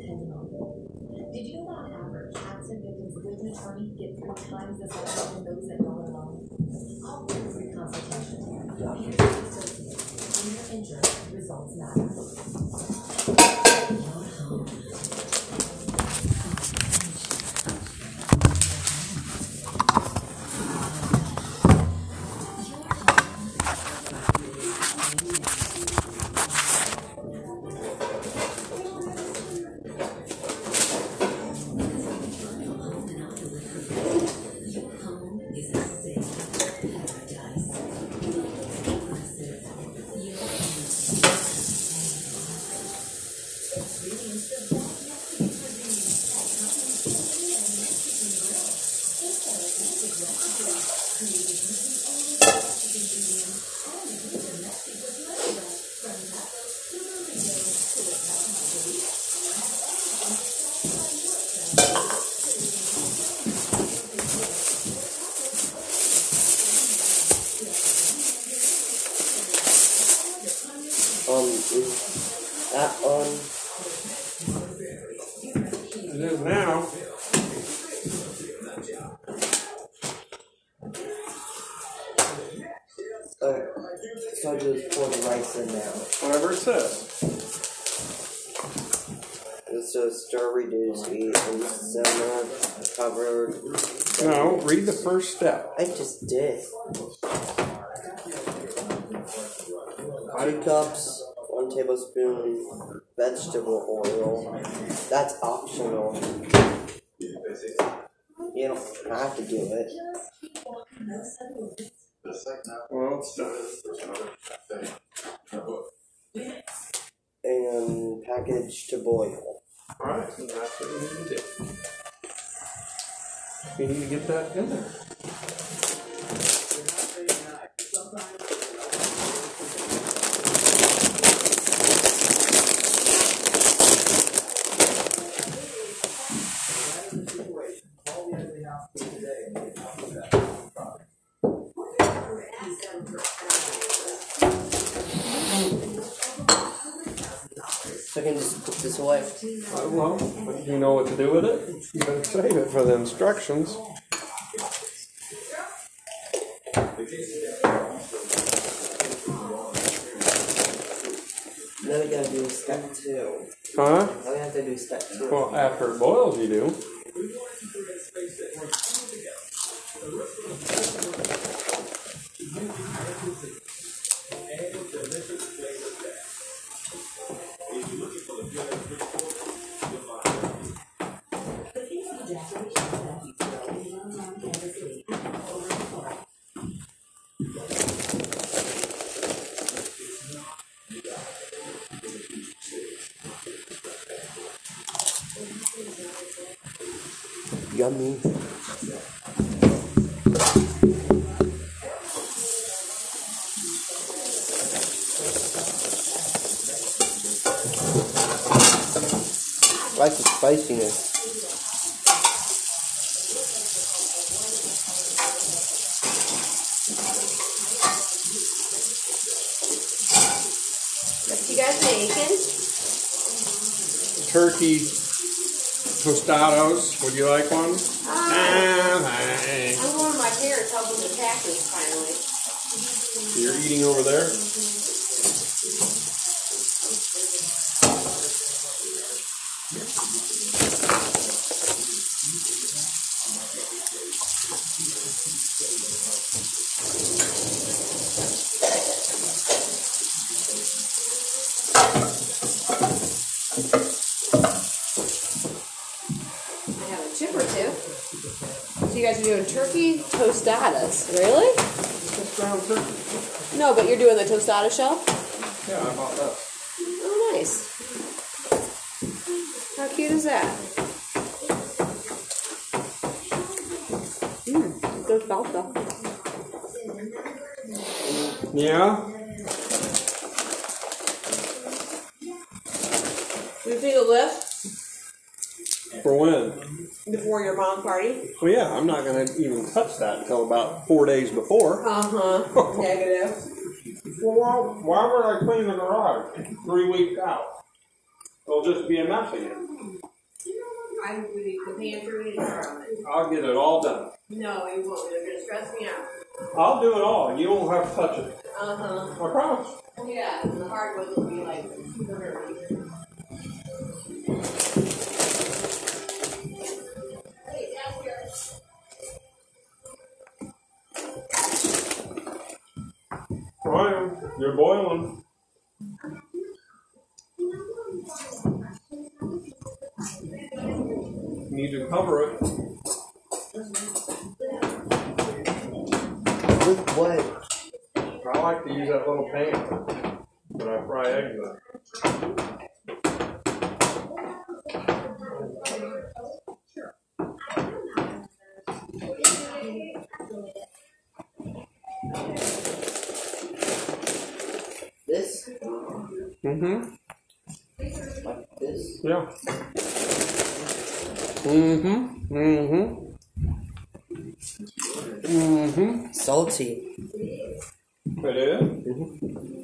family on it. Did you know average, accident victims with an attorney get three times as much than those that don't alone? Call free consultation. When you're injured, results matter. Reduced eat and cinema covered. No, read the first step. I just did. Two cups, one tablespoon vegetable oil. That's optional. You don't have to do it. Well, it's done. And package to boil. Alright, so that's what we need to do. We need to get that in there. So I can just put this away. Uh, well, but you know what to do with it? You better save it for the instructions. Then we gotta do step two. Huh? Now we have to do step two. Well, after it boils, you do. Yummy. Like the spiciness. What you guys making? Turkey tostados. Would you like one? Uh, ah, I'm going to my parents' helping the taxes finally. You're eating over there? Mm-hmm. I have a chip or two. So you guys are doing turkey tostadas, really? Just ground turkey. No, but you're doing the tostada shell. Yeah, I bought that. Oh, nice. How cute is that? Mmm, good salsa. Yeah? Do You see a lift? For when? Before your mom party? Well, yeah, I'm not going to even touch that until about four days before. Uh huh. Negative. Well, why, why would I clean the garage three weeks out? It'll just be a mess again. I would leave the pantry and environment. I'll get it all done. No, you won't. They're gonna stress me out. I'll do it all. You won't have to touch it. Uh huh. I promise. Yeah, the hardwood will be like dirty. Hey, You're boiling. Need to cover it. With what? I like to use that little pan when I fry eggs Mm-hmm. Like this? Yeah. Mm-hmm. Mm-hmm. Mm-hmm. Salty. It is. Ah.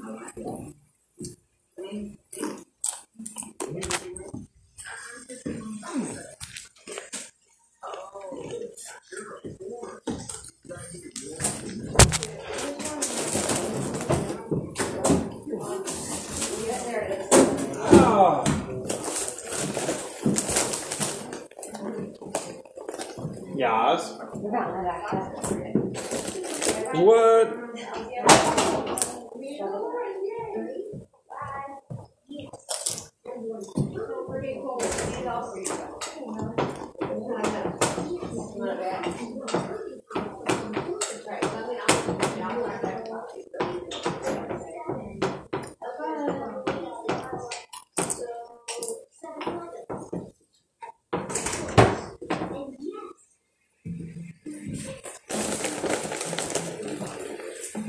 What?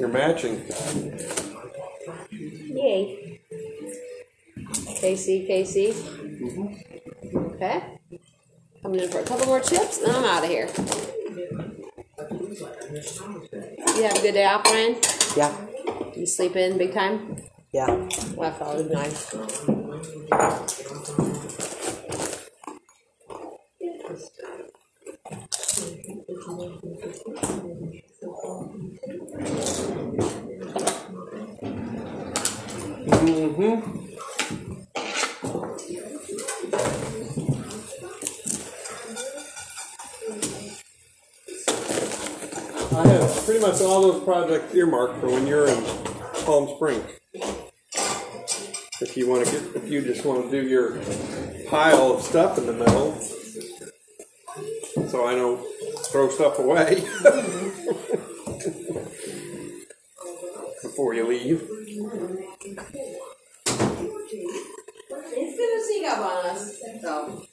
You're matching. Yay. KC, KC. Okay. Coming in for a couple more chips, then I'm out of here. You have a good day off, Ryan? Yeah. You sleep in big time? Yeah. Well, that's always nice. Mm-hmm. I have pretty much all those projects earmarked for when you're in Palm Springs. If you want to get, if you just want to do your pile of stuff in the middle, so I don't throw stuff away before you leave. It's good to sneak up on us. So.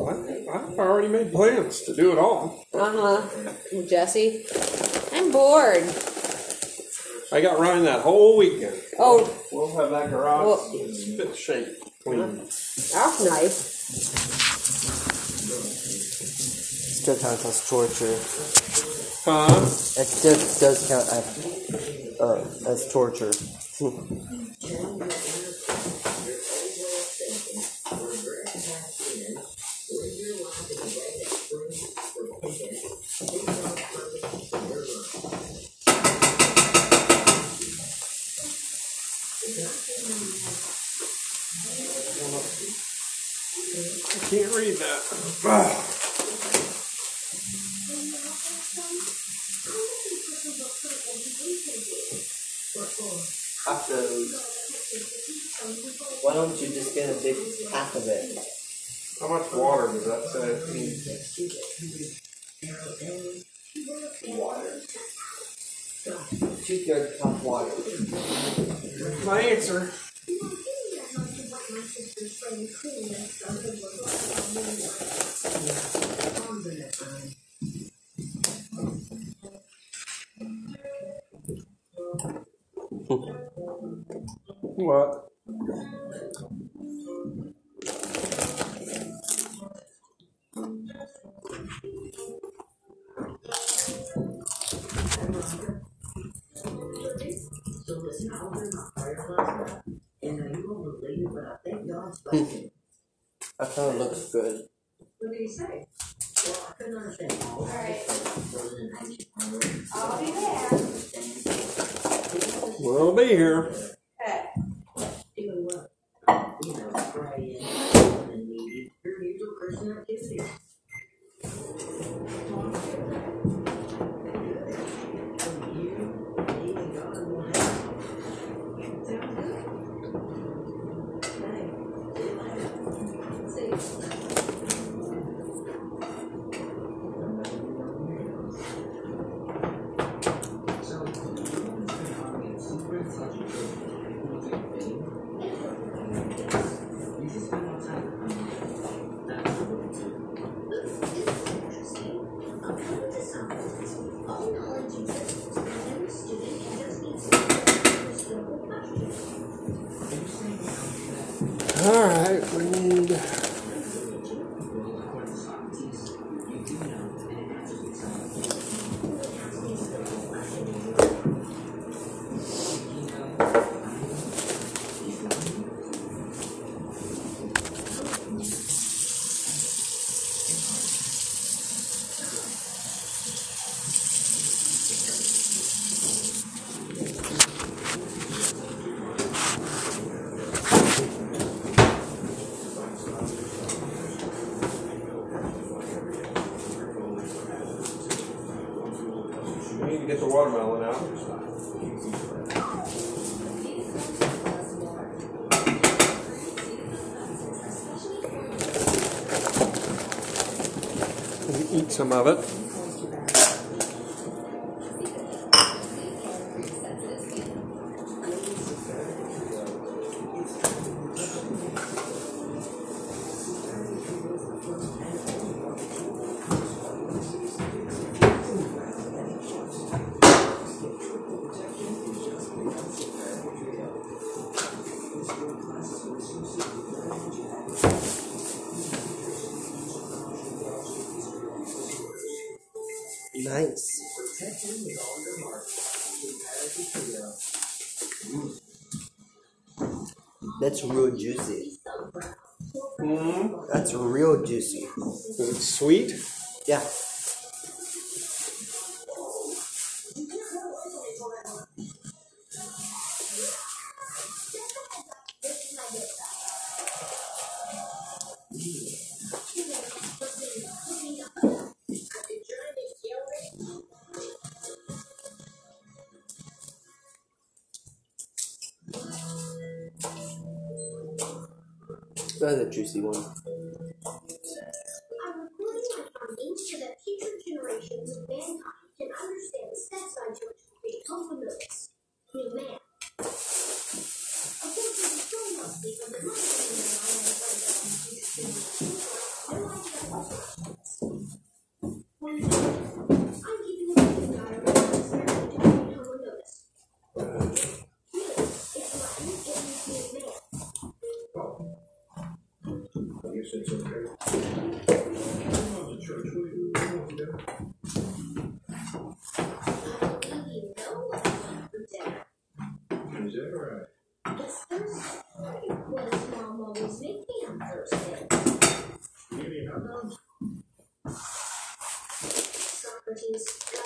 I- I've already made plans to do it all. Uh huh. Jesse, I'm bored. I got Ryan that whole weekend. Oh, We'll have that garage Well- spit shape clean. that's nice. Still counts as torture. Huh? It still does count as, uh, as torture. Half those. Why don't you just get a big half of it? How much water does that say? Two thirds cup water. My answer. 嗯，我。I thought it looked good. What did you say? Well, I couldn't understand. All right. I'll be back. We'll be here. We need to get the watermelon out or something. eat some of it. Nice. That's real juicy. Mm. That's real juicy. It's sweet? Yeah. That's the juicy one. cookies.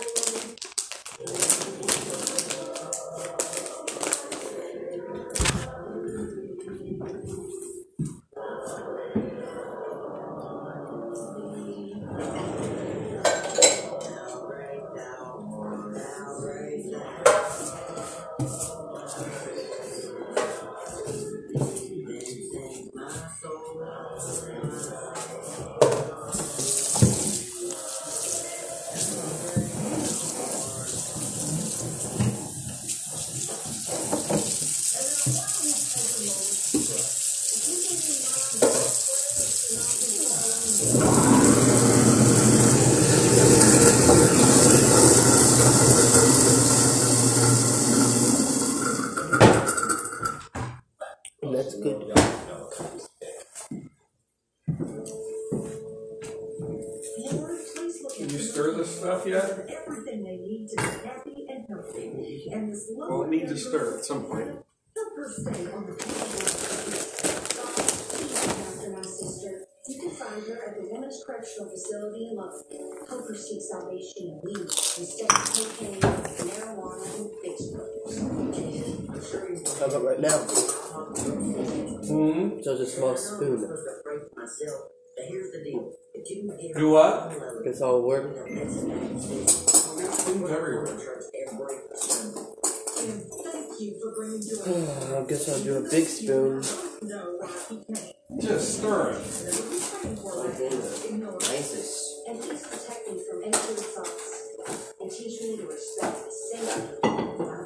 You can find her at the Women's Correctional Facility in Lubbock. Help her seek salvation in weed instead of cocaine, marijuana, and Facebook. How about right now? Hmm. Just a small spoon. But here's the deal. If you can Do what? Guess I'll work. Spoons everywhere. Thank you for bringing joy. I guess I'll do a big spoon. No, he can't. Just stir it. Praying for life. Ignore it. Isis. And please protect me from any of. And teach me to respect the same of my body.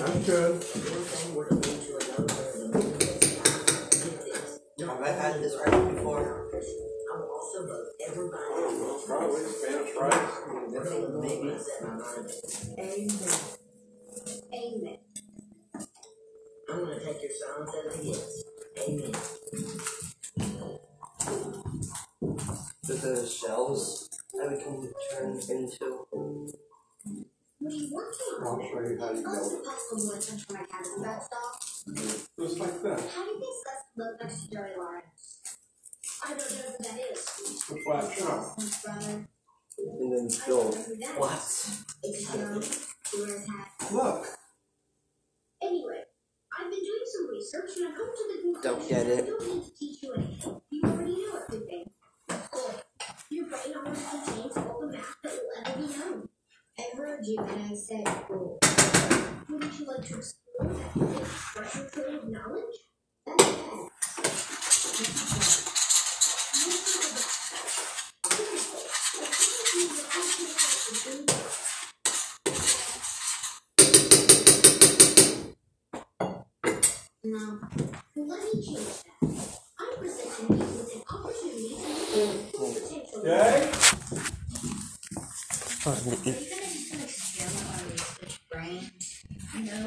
I'm good. Have I had this right before? I will also vote everybody. Probably Spanish rice. Amen. Amen. I'm gonna take your silence as a yes. Amen. With the shells we can turn into. I'll show you how you build possible wood touch my it. Just like that. How do you think that's look next to Jerry Lawrence? I don't know who that is. The. And then. What? It's. Look. Anyway, I've been doing some research and I've come to the conclusion Don't get it. I don't need to teach you anything. You already know everything. Boy, your brain already contains all the math that will ever be known. I heard you when I said cool. Wouldn't you like to explore that treasure of knowledge? That's bad. Let me change that. I'm presenting you with an opportunity to make full potential. Okay. Are you do some experiment on research brain? No.